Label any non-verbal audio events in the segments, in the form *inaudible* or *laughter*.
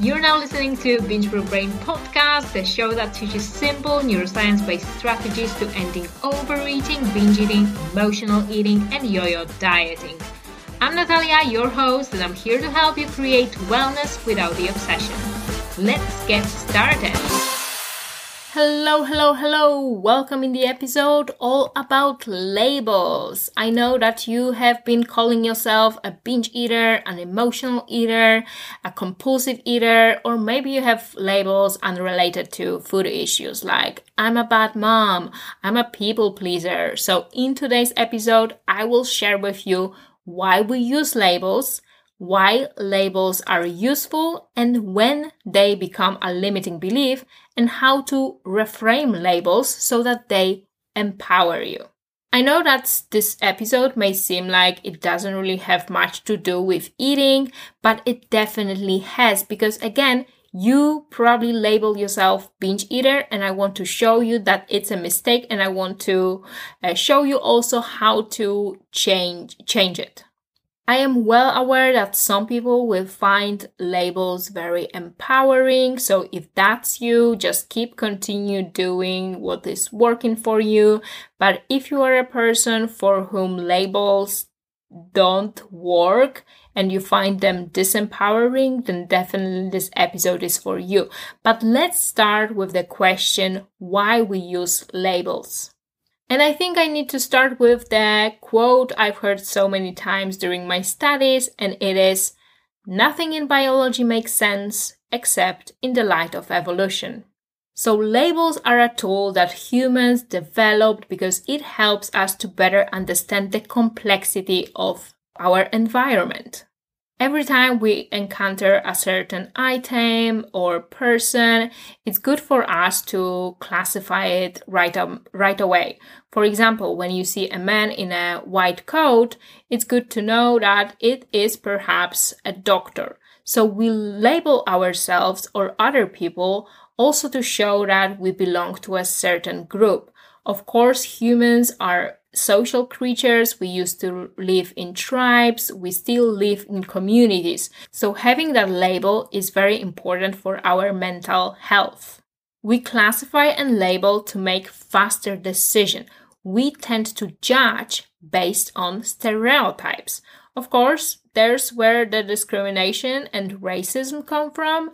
You're now listening to Binge Brain podcast, the show that teaches simple neuroscience based strategies to ending overeating, binge eating, emotional eating, and yo yo dieting. I'm Natalia, your host, and I'm here to help you create wellness without the obsession. Let's get started. Hello, hello, hello. Welcome in the episode all about labels. I know that you have been calling yourself a binge eater, an emotional eater, a compulsive eater, or maybe you have labels unrelated to food issues like I'm a bad mom, I'm a people pleaser. So in today's episode, I will share with you why we use labels why labels are useful and when they become a limiting belief, and how to reframe labels so that they empower you. I know that this episode may seem like it doesn't really have much to do with eating, but it definitely has because again, you probably label yourself binge eater and I want to show you that it's a mistake and I want to uh, show you also how to change change it. I am well aware that some people will find labels very empowering. So if that's you, just keep continue doing what is working for you. But if you are a person for whom labels don't work and you find them disempowering, then definitely this episode is for you. But let's start with the question why we use labels. And I think I need to start with the quote I've heard so many times during my studies, and it is Nothing in biology makes sense except in the light of evolution. So, labels are a tool that humans developed because it helps us to better understand the complexity of our environment. Every time we encounter a certain item or person, it's good for us to classify it right, um, right away. For example, when you see a man in a white coat, it's good to know that it is perhaps a doctor. So we label ourselves or other people also to show that we belong to a certain group. Of course, humans are social creatures. We used to live in tribes. We still live in communities. So having that label is very important for our mental health. We classify and label to make faster decision. We tend to judge based on stereotypes. Of course, there's where the discrimination and racism come from,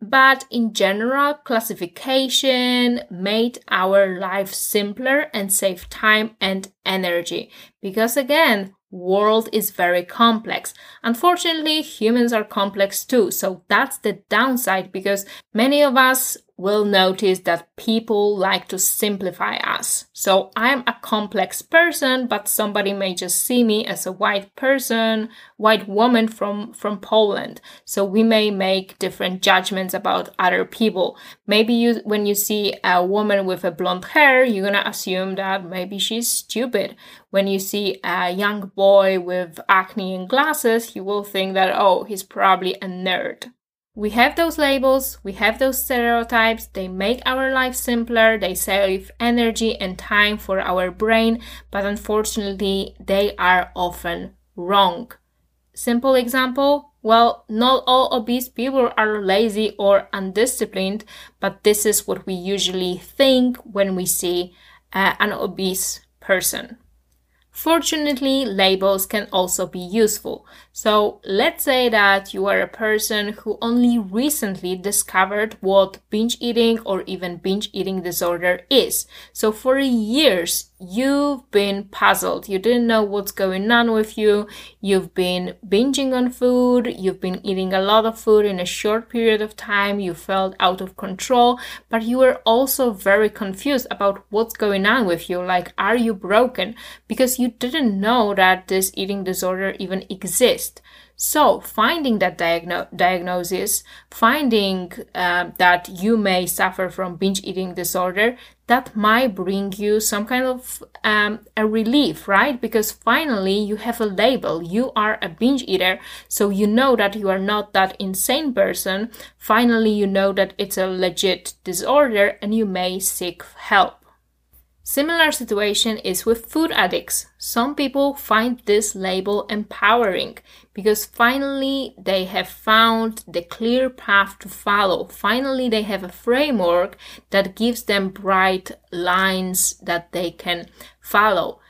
but in general, classification made our life simpler and saved time and energy. Because again, world is very complex. Unfortunately, humans are complex too. So that's the downside because many of us will notice that people like to simplify us. So I'm a complex person, but somebody may just see me as a white person, white woman from, from Poland. So we may make different judgments about other people. Maybe you, when you see a woman with a blonde hair, you're gonna assume that maybe she's stupid. When you see a young boy with acne and glasses, you will think that, oh, he's probably a nerd. We have those labels, we have those stereotypes, they make our life simpler, they save energy and time for our brain, but unfortunately, they are often wrong. Simple example well, not all obese people are lazy or undisciplined, but this is what we usually think when we see uh, an obese person. Fortunately, labels can also be useful. So let's say that you are a person who only recently discovered what binge eating or even binge eating disorder is. So for years, you've been puzzled. You didn't know what's going on with you. You've been binging on food. You've been eating a lot of food in a short period of time. You felt out of control, but you were also very confused about what's going on with you. Like, are you broken? Because you didn't know that this eating disorder even exists. So, finding that diagno- diagnosis, finding uh, that you may suffer from binge eating disorder, that might bring you some kind of um, a relief, right? Because finally you have a label. You are a binge eater, so you know that you are not that insane person. Finally, you know that it's a legit disorder and you may seek help. Similar situation is with food addicts. Some people find this label empowering because finally they have found the clear path to follow. Finally they have a framework that gives them bright lines that they can follow.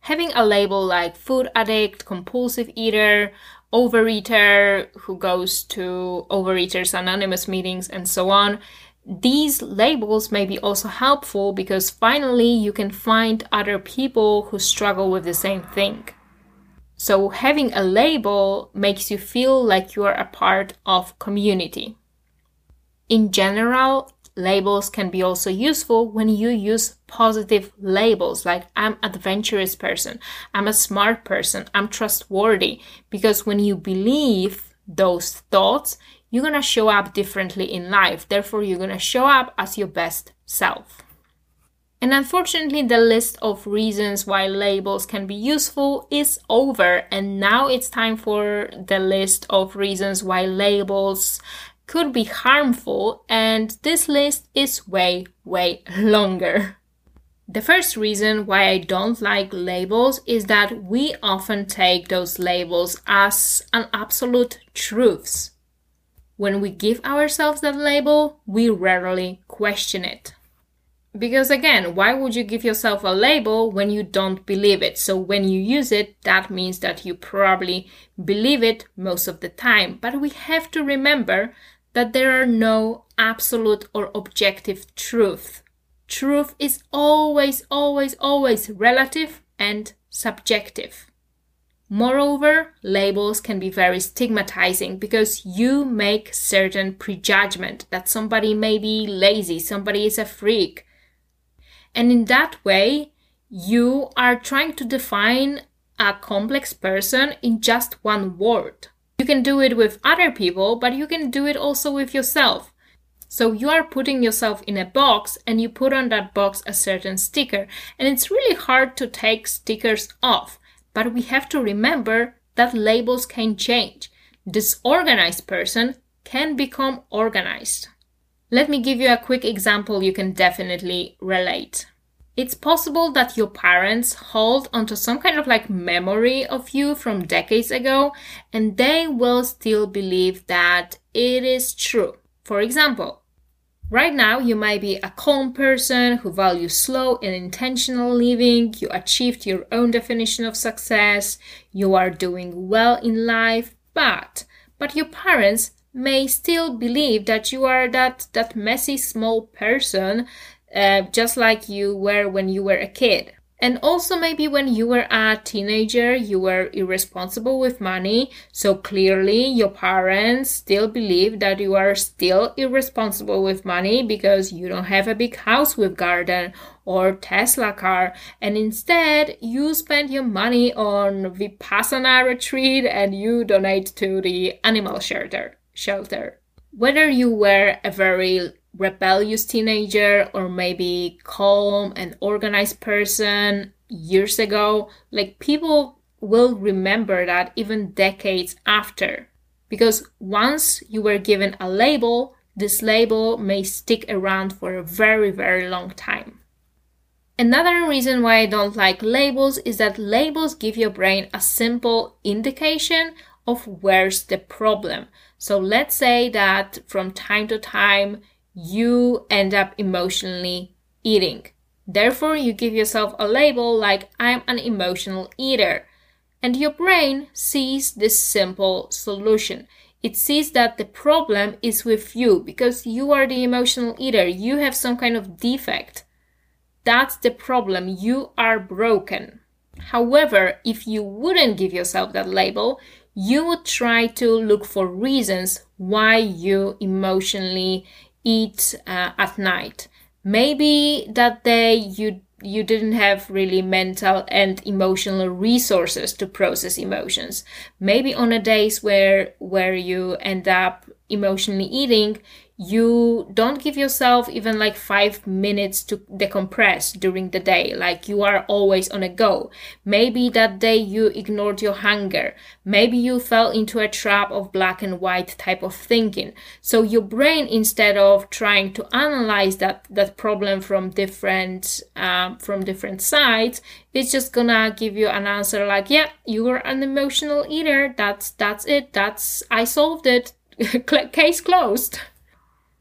Having a label like food addict, compulsive eater, overeater who goes to Overeaters Anonymous meetings and so on these labels may be also helpful because finally you can find other people who struggle with the same thing. So having a label makes you feel like you are a part of community. In general, labels can be also useful when you use positive labels like I'm adventurous person, I'm a smart person, I'm trustworthy because when you believe those thoughts, you're going to show up differently in life. Therefore, you're going to show up as your best self. And unfortunately, the list of reasons why labels can be useful is over. And now it's time for the list of reasons why labels could be harmful. And this list is way, way *laughs* longer. The first reason why I don't like labels is that we often take those labels as an absolute truths. When we give ourselves that label, we rarely question it. Because again, why would you give yourself a label when you don't believe it? So when you use it, that means that you probably believe it most of the time. But we have to remember that there are no absolute or objective truth. Truth is always, always, always relative and subjective. Moreover, labels can be very stigmatizing because you make certain prejudgment that somebody may be lazy, somebody is a freak. And in that way, you are trying to define a complex person in just one word. You can do it with other people, but you can do it also with yourself. So you are putting yourself in a box and you put on that box a certain sticker. And it's really hard to take stickers off but we have to remember that labels can change. Disorganized person can become organized. Let me give you a quick example you can definitely relate. It's possible that your parents hold onto some kind of like memory of you from decades ago and they will still believe that it is true. For example, Right now, you might be a calm person who values slow and intentional living. You achieved your own definition of success. You are doing well in life, but but your parents may still believe that you are that that messy small person, uh, just like you were when you were a kid. And also, maybe when you were a teenager, you were irresponsible with money. So clearly, your parents still believe that you are still irresponsible with money because you don't have a big house with garden or Tesla car. And instead, you spend your money on Vipassana retreat and you donate to the animal shelter. Shelter. Whether you were a very rebellious teenager or maybe calm and organized person years ago, like people will remember that even decades after. Because once you were given a label, this label may stick around for a very, very long time. Another reason why I don't like labels is that labels give your brain a simple indication of where's the problem. So let's say that from time to time you end up emotionally eating. Therefore, you give yourself a label like I'm an emotional eater. And your brain sees this simple solution. It sees that the problem is with you because you are the emotional eater. You have some kind of defect. That's the problem. You are broken. However, if you wouldn't give yourself that label, you would try to look for reasons why you emotionally eat uh, at night. Maybe that day you you didn't have really mental and emotional resources to process emotions. maybe on a days where where you end up emotionally eating you don't give yourself even like five minutes to decompress during the day. Like you are always on a go. Maybe that day you ignored your hunger. Maybe you fell into a trap of black and white type of thinking. So your brain, instead of trying to analyze that, that problem from different, um, from different sides, it's just gonna give you an answer like, yeah, you were an emotional eater. That's, that's it. That's, I solved it. *laughs* Case closed.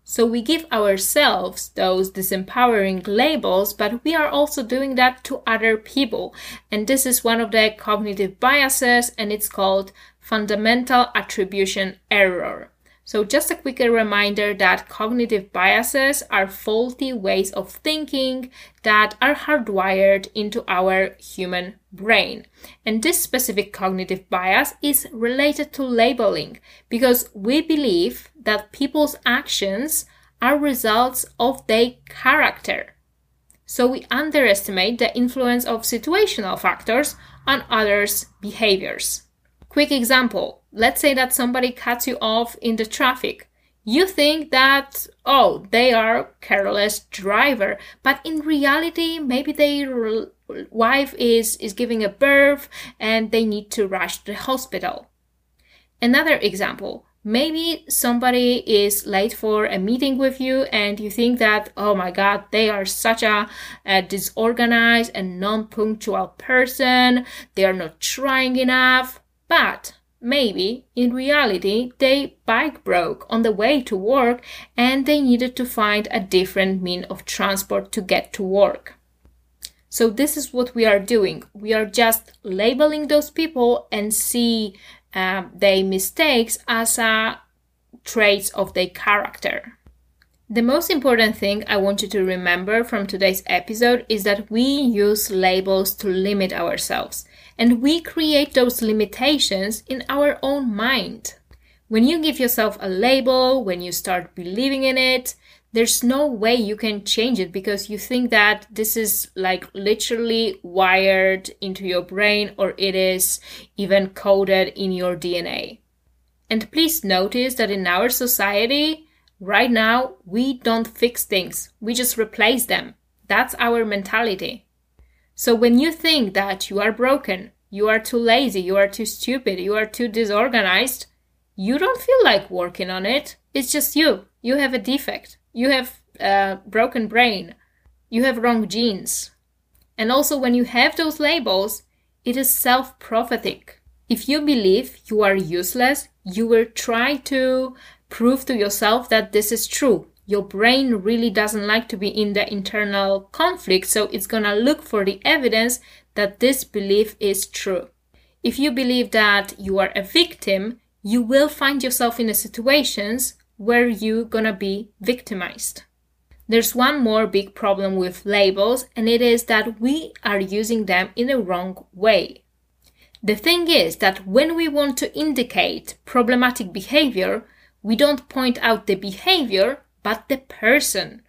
So we give ourselves those disempowering labels, but we are also doing that to other people. And this is one of the cognitive biases, and it's called fundamental attribution error. So, just a quick reminder that cognitive biases are faulty ways of thinking that are hardwired into our human brain. And this specific cognitive bias is related to labeling because we believe that people's actions are results of their character. So, we underestimate the influence of situational factors on others' behaviors. Quick example let's say that somebody cuts you off in the traffic. You think that, oh, they are careless driver, but in reality, maybe their wife is, is giving a birth and they need to rush to the hospital. Another example, maybe somebody is late for a meeting with you and you think that oh my god they are such a, a disorganized and non-punctual person they are not trying enough but maybe in reality their bike broke on the way to work and they needed to find a different mean of transport to get to work. So this is what we are doing. We are just labeling those people and see uh, their mistakes as a traits of their character. The most important thing I want you to remember from today's episode is that we use labels to limit ourselves, and we create those limitations in our own mind. When you give yourself a label, when you start believing in it, there's no way you can change it because you think that this is like literally wired into your brain or it is even coded in your DNA. And please notice that in our society, Right now, we don't fix things, we just replace them. That's our mentality. So when you think that you are broken, you are too lazy, you are too stupid, you are too disorganized, you don't feel like working on it. It's just you. You have a defect. You have a broken brain. You have wrong genes. And also, when you have those labels, it is self prophetic. If you believe you are useless, you will try to prove to yourself that this is true. Your brain really doesn't like to be in the internal conflict, so it's gonna look for the evidence that this belief is true. If you believe that you are a victim, you will find yourself in the situations where you're gonna be victimized. There's one more big problem with labels, and it is that we are using them in the wrong way. The thing is that when we want to indicate problematic behavior, we don't point out the behavior, but the person.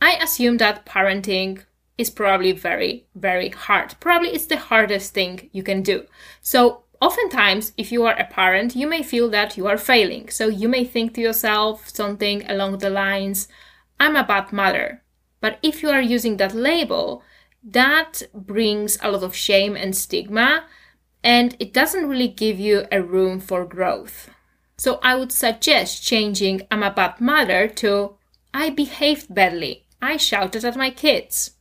I assume that parenting is probably very, very hard. Probably it's the hardest thing you can do. So, oftentimes, if you are a parent, you may feel that you are failing. So, you may think to yourself something along the lines, I'm a bad mother. But if you are using that label, that brings a lot of shame and stigma, and it doesn't really give you a room for growth. So I would suggest changing I'm a bad mother to I behaved badly. I shouted at my kids.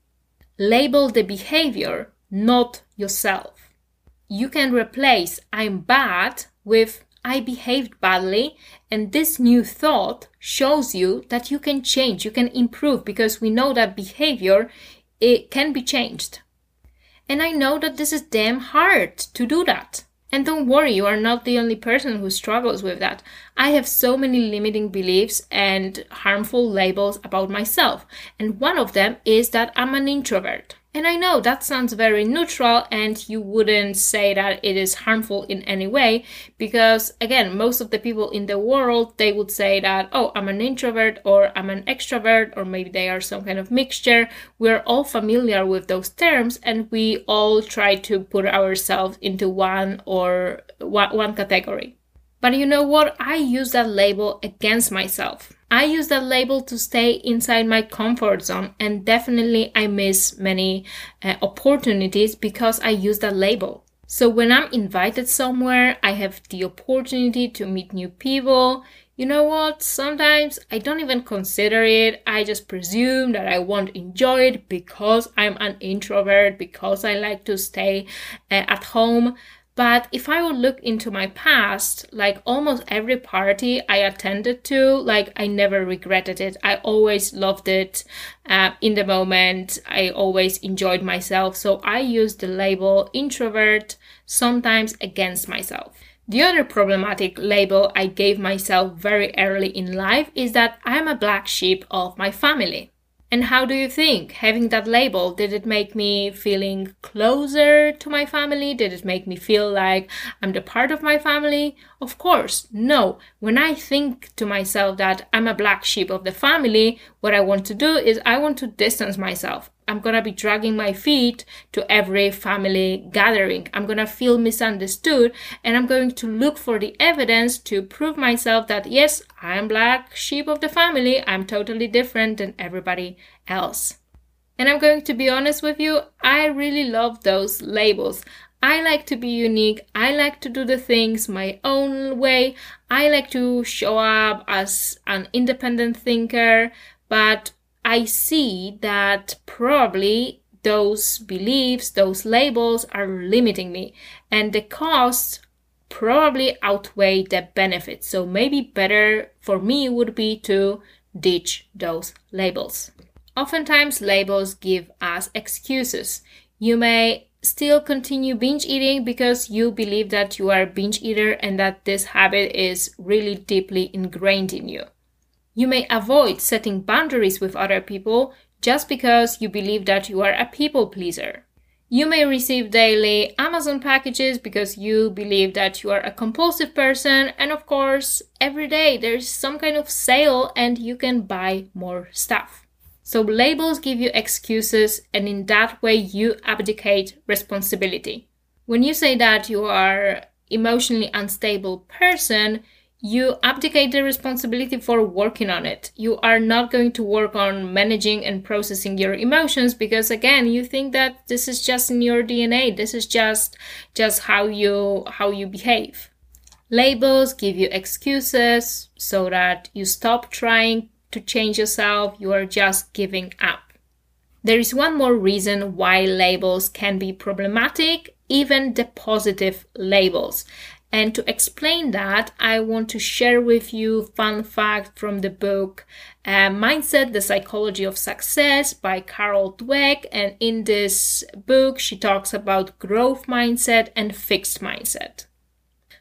Label the behavior, not yourself. You can replace I'm bad with I behaved badly, and this new thought shows you that you can change, you can improve because we know that behavior it can be changed. And I know that this is damn hard to do that. And don't worry, you are not the only person who struggles with that. I have so many limiting beliefs and harmful labels about myself. And one of them is that I'm an introvert. And I know that sounds very neutral, and you wouldn't say that it is harmful in any way, because again, most of the people in the world they would say that, oh, I'm an introvert or I'm an extrovert, or maybe they are some kind of mixture. We're all familiar with those terms, and we all try to put ourselves into one or one category. But you know what? I use that label against myself. I use that label to stay inside my comfort zone, and definitely I miss many uh, opportunities because I use that label. So when I'm invited somewhere, I have the opportunity to meet new people. You know what? Sometimes I don't even consider it. I just presume that I won't enjoy it because I'm an introvert, because I like to stay uh, at home. But if I would look into my past, like almost every party I attended to, like I never regretted it. I always loved it uh, in the moment. I always enjoyed myself. So I use the label introvert sometimes against myself. The other problematic label I gave myself very early in life is that I'm a black sheep of my family. And how do you think having that label did it make me feeling closer to my family? Did it make me feel like I'm the part of my family? Of course, no. When I think to myself that I'm a black sheep of the family, what I want to do is I want to distance myself. I'm gonna be dragging my feet to every family gathering. I'm gonna feel misunderstood and I'm going to look for the evidence to prove myself that yes, I'm black sheep of the family. I'm totally different than everybody else. And I'm going to be honest with you, I really love those labels. I like to be unique. I like to do the things my own way. I like to show up as an independent thinker, but I see that probably those beliefs, those labels are limiting me, and the costs probably outweigh the benefits. So maybe better for me would be to ditch those labels. Oftentimes, labels give us excuses. You may still continue binge eating because you believe that you are a binge eater and that this habit is really deeply ingrained in you. You may avoid setting boundaries with other people just because you believe that you are a people pleaser. You may receive daily Amazon packages because you believe that you are a compulsive person, and of course, every day there's some kind of sale and you can buy more stuff. So, labels give you excuses, and in that way, you abdicate responsibility. When you say that you are emotionally unstable person, you abdicate the responsibility for working on it. You are not going to work on managing and processing your emotions because again, you think that this is just in your DNA. This is just just how you how you behave. Labels give you excuses so that you stop trying to change yourself. You are just giving up. There is one more reason why labels can be problematic, even the positive labels. And to explain that, I want to share with you fun fact from the book uh, Mindset: The Psychology of Success by Carol Dweck. And in this book, she talks about growth mindset and fixed mindset.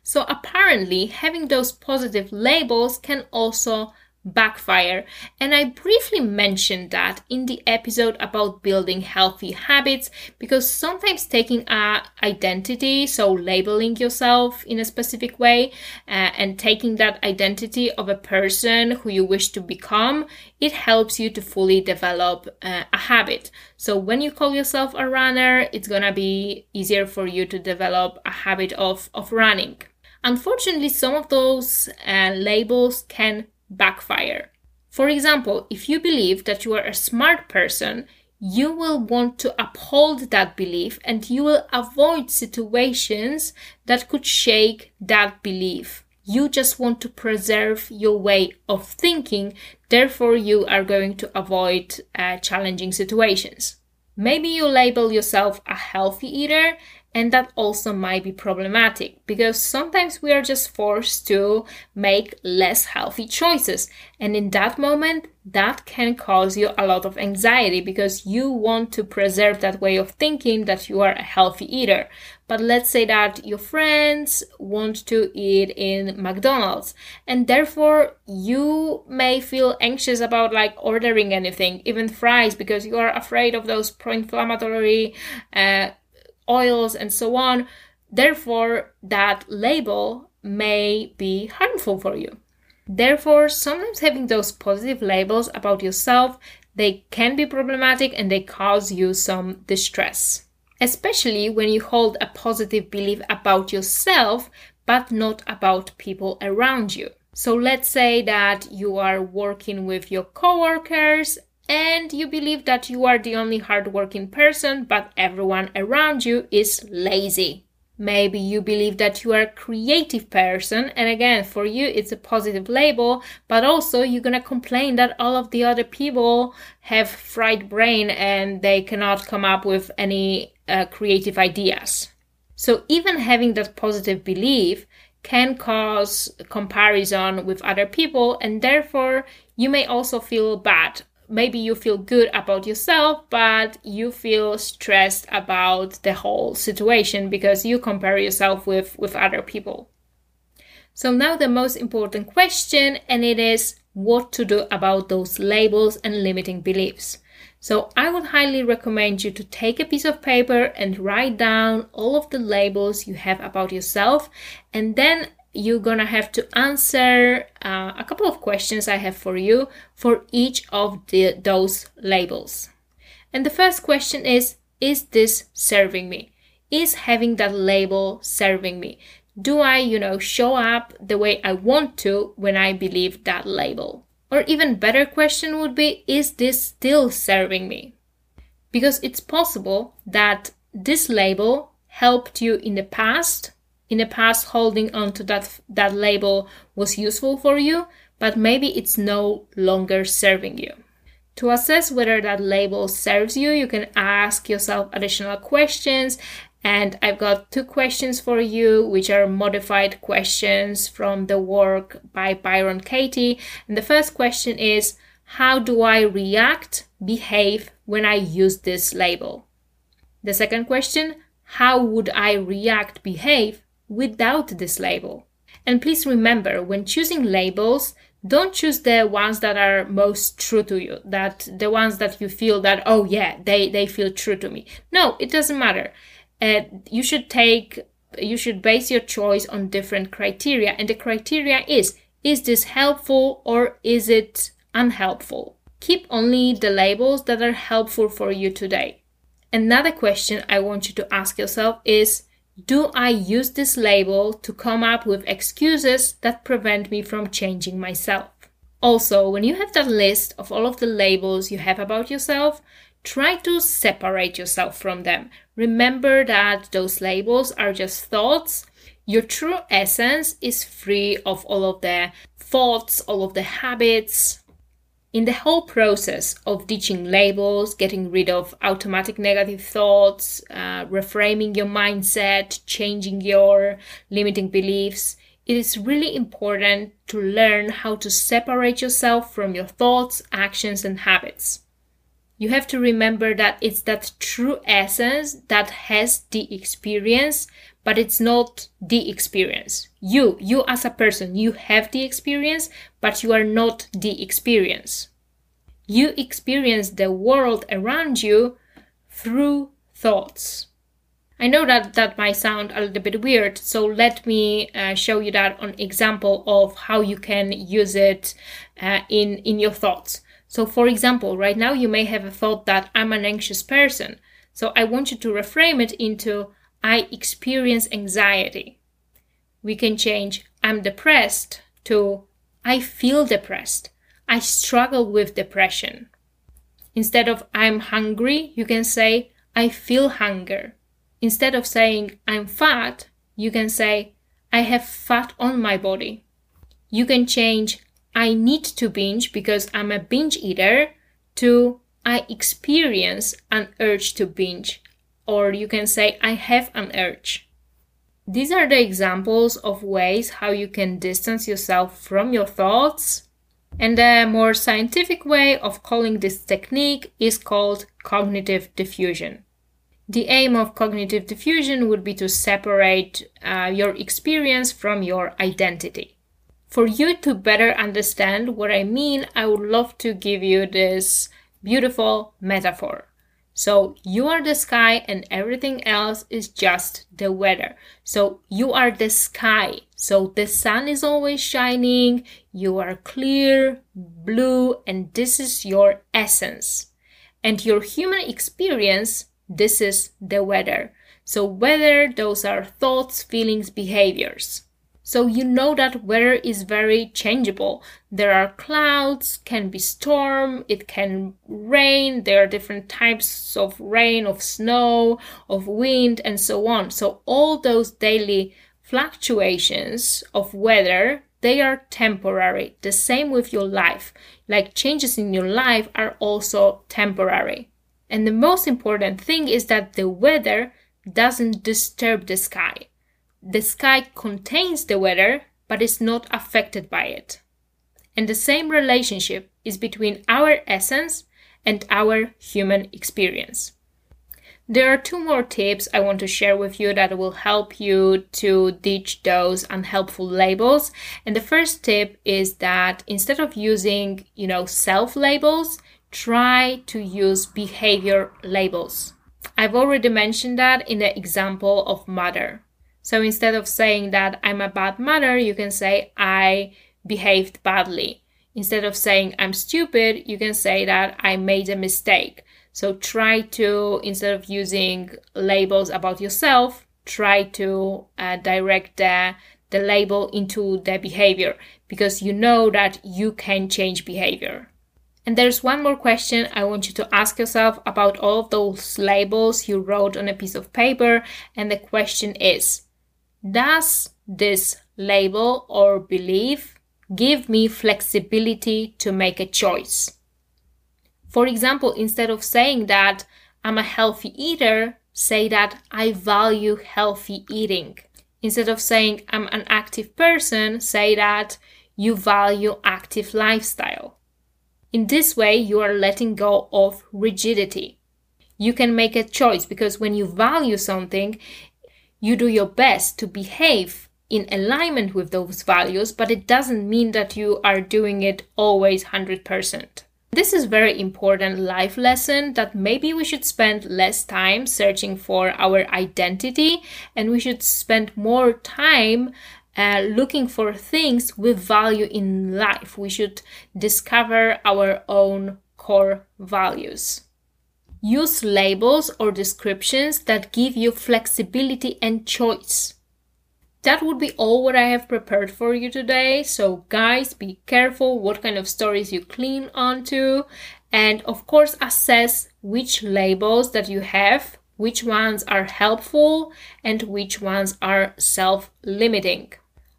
So apparently, having those positive labels can also backfire. And I briefly mentioned that in the episode about building healthy habits because sometimes taking a identity, so labeling yourself in a specific way uh, and taking that identity of a person who you wish to become, it helps you to fully develop uh, a habit. So when you call yourself a runner, it's going to be easier for you to develop a habit of, of running. Unfortunately, some of those uh, labels can backfire. For example, if you believe that you are a smart person, you will want to uphold that belief and you will avoid situations that could shake that belief. You just want to preserve your way of thinking, therefore, you are going to avoid uh, challenging situations. Maybe you label yourself a healthy eater And that also might be problematic because sometimes we are just forced to make less healthy choices. And in that moment, that can cause you a lot of anxiety because you want to preserve that way of thinking that you are a healthy eater. But let's say that your friends want to eat in McDonald's and therefore you may feel anxious about like ordering anything, even fries, because you are afraid of those pro-inflammatory uh, oils, and so on. Therefore, that label may be harmful for you. Therefore, sometimes having those positive labels about yourself, they can be problematic and they cause you some distress. Especially when you hold a positive belief about yourself, but not about people around you. So let's say that you are working with your coworkers and you believe that you are the only hardworking person, but everyone around you is lazy. Maybe you believe that you are a creative person, and again, for you it's a positive label, but also you're gonna complain that all of the other people have fried brain and they cannot come up with any uh, creative ideas. So, even having that positive belief can cause comparison with other people, and therefore you may also feel bad maybe you feel good about yourself, but you feel stressed about the whole situation because you compare yourself with, with other people. So now the most important question, and it is what to do about those labels and limiting beliefs. So I would highly recommend you to take a piece of paper and write down all of the labels you have about yourself and then you're gonna have to answer uh, a couple of questions I have for you for each of the, those labels. And the first question is Is this serving me? Is having that label serving me? Do I, you know, show up the way I want to when I believe that label? Or even better question would be Is this still serving me? Because it's possible that this label helped you in the past in the past holding on to that that label was useful for you but maybe it's no longer serving you to assess whether that label serves you you can ask yourself additional questions and I've got two questions for you, which are modified questions from the work by Byron Katie. And the first question is How do I react, behave when I use this label? The second question How would I react, behave without this label. And please remember when choosing labels, don't choose the ones that are most true to you, that the ones that you feel that, oh yeah, they, they feel true to me. No, it doesn't matter. Uh, you should take, you should base your choice on different criteria. And the criteria is, is this helpful or is it unhelpful? Keep only the labels that are helpful for you today. Another question I want you to ask yourself is, do I use this label to come up with excuses that prevent me from changing myself? Also, when you have that list of all of the labels you have about yourself, try to separate yourself from them. Remember that those labels are just thoughts. Your true essence is free of all of the thoughts, all of the habits, in the whole process of ditching labels, getting rid of automatic negative thoughts, uh, reframing your mindset, changing your limiting beliefs, it is really important to learn how to separate yourself from your thoughts, actions, and habits. You have to remember that it's that true essence that has the experience, but it's not the experience. You, you as a person, you have the experience, but you are not the experience. You experience the world around you through thoughts. I know that that might sound a little bit weird, so let me uh, show you that on example of how you can use it uh, in in your thoughts. So, for example, right now you may have a thought that I'm an anxious person. So I want you to reframe it into I experience anxiety. We can change I'm depressed to I feel depressed. I struggle with depression. Instead of I'm hungry, you can say I feel hunger. Instead of saying I'm fat, you can say I have fat on my body. You can change I need to binge because I'm a binge eater to I experience an urge to binge. Or you can say, I have an urge. These are the examples of ways how you can distance yourself from your thoughts. And a more scientific way of calling this technique is called cognitive defusion. The aim of cognitive defusion would be to separate uh, your experience from your identity. For you to better understand what I mean, I would love to give you this beautiful metaphor. So you are the sky and everything else is just the weather. So you are the sky. So the sun is always shining, you are clear, blue, and this is your essence. And your human experience, this is the weather. So weather, those are thoughts, feelings, behaviors. So you know that weather is very changeable. There are clouds, can be storm, it can rain, there are different types of rain, of snow, of wind, and so on. So all those daily fluctuations of weather, they are temporary. The same with your life. Like changes in your life are also temporary. And the most important thing is that the weather doesn't disturb the sky the sky contains the weather but is not affected by it. And the same relationship is between our essence and our human experience. There are two more tips I want to share with you that will help you to ditch those unhelpful labels. And the first tip is that instead of using, you know, self labels, try to use behavior labels. I've already mentioned that in the example of mother. So instead of saying that I'm a bad mother, you can say I behaved badly. Instead of saying I'm stupid, you can say that I made a mistake. So try to, instead of using labels about yourself, try to uh, direct the, the label into the behavior because you know that you can change behavior. And there's one more question I want you to ask yourself about all of those labels you wrote on a piece of paper. And the question is does this label or belief give me flexibility to make a choice? For example, instead of saying that I'm a healthy eater, say that I value healthy eating. Instead of saying I'm an active person, say that you value active lifestyle. In this way, you are letting go of rigidity. You can make a choice because when you value something, you do your best to behave in alignment with those values, but it doesn't mean that you are doing it always 100%. This is very important life lesson that maybe we should spend less time searching for our identity and we should spend more time uh, looking for things with value in life. We should discover our own core values. Use labels or descriptions that give you flexibility and choice. That would be all what I have prepared for you today. So, guys, be careful what kind of stories you cling onto, and of course, assess which labels that you have, which ones are helpful, and which ones are self limiting.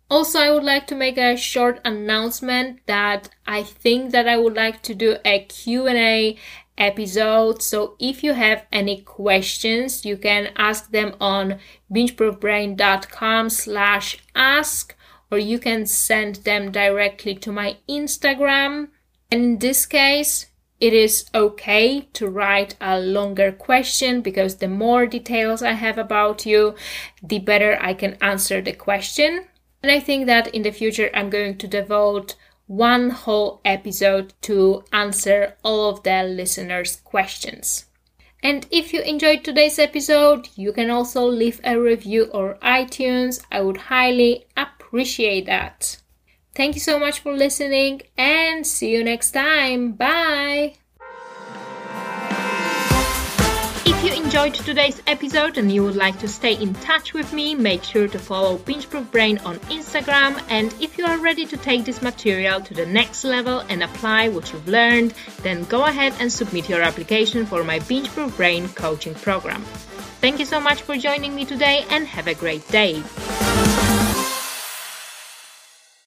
Also, I would like to make a short announcement that I think that I would like to do a Q&A episode. So if you have any questions, you can ask them on bingeproofbrain.com slash ask or you can send them directly to my Instagram. And in this case, it is okay to write a longer question because the more details I have about you, the better I can answer the question. And I think that in the future, I'm going to devote one whole episode to answer all of the listeners' questions. And if you enjoyed today's episode, you can also leave a review or iTunes. I would highly appreciate that. Thank you so much for listening and see you next time. Bye. Enjoyed today's episode and you would like to stay in touch with me, make sure to follow Bingeproof Brain on Instagram. And if you are ready to take this material to the next level and apply what you've learned, then go ahead and submit your application for my Bingeproof Brain coaching program. Thank you so much for joining me today and have a great day.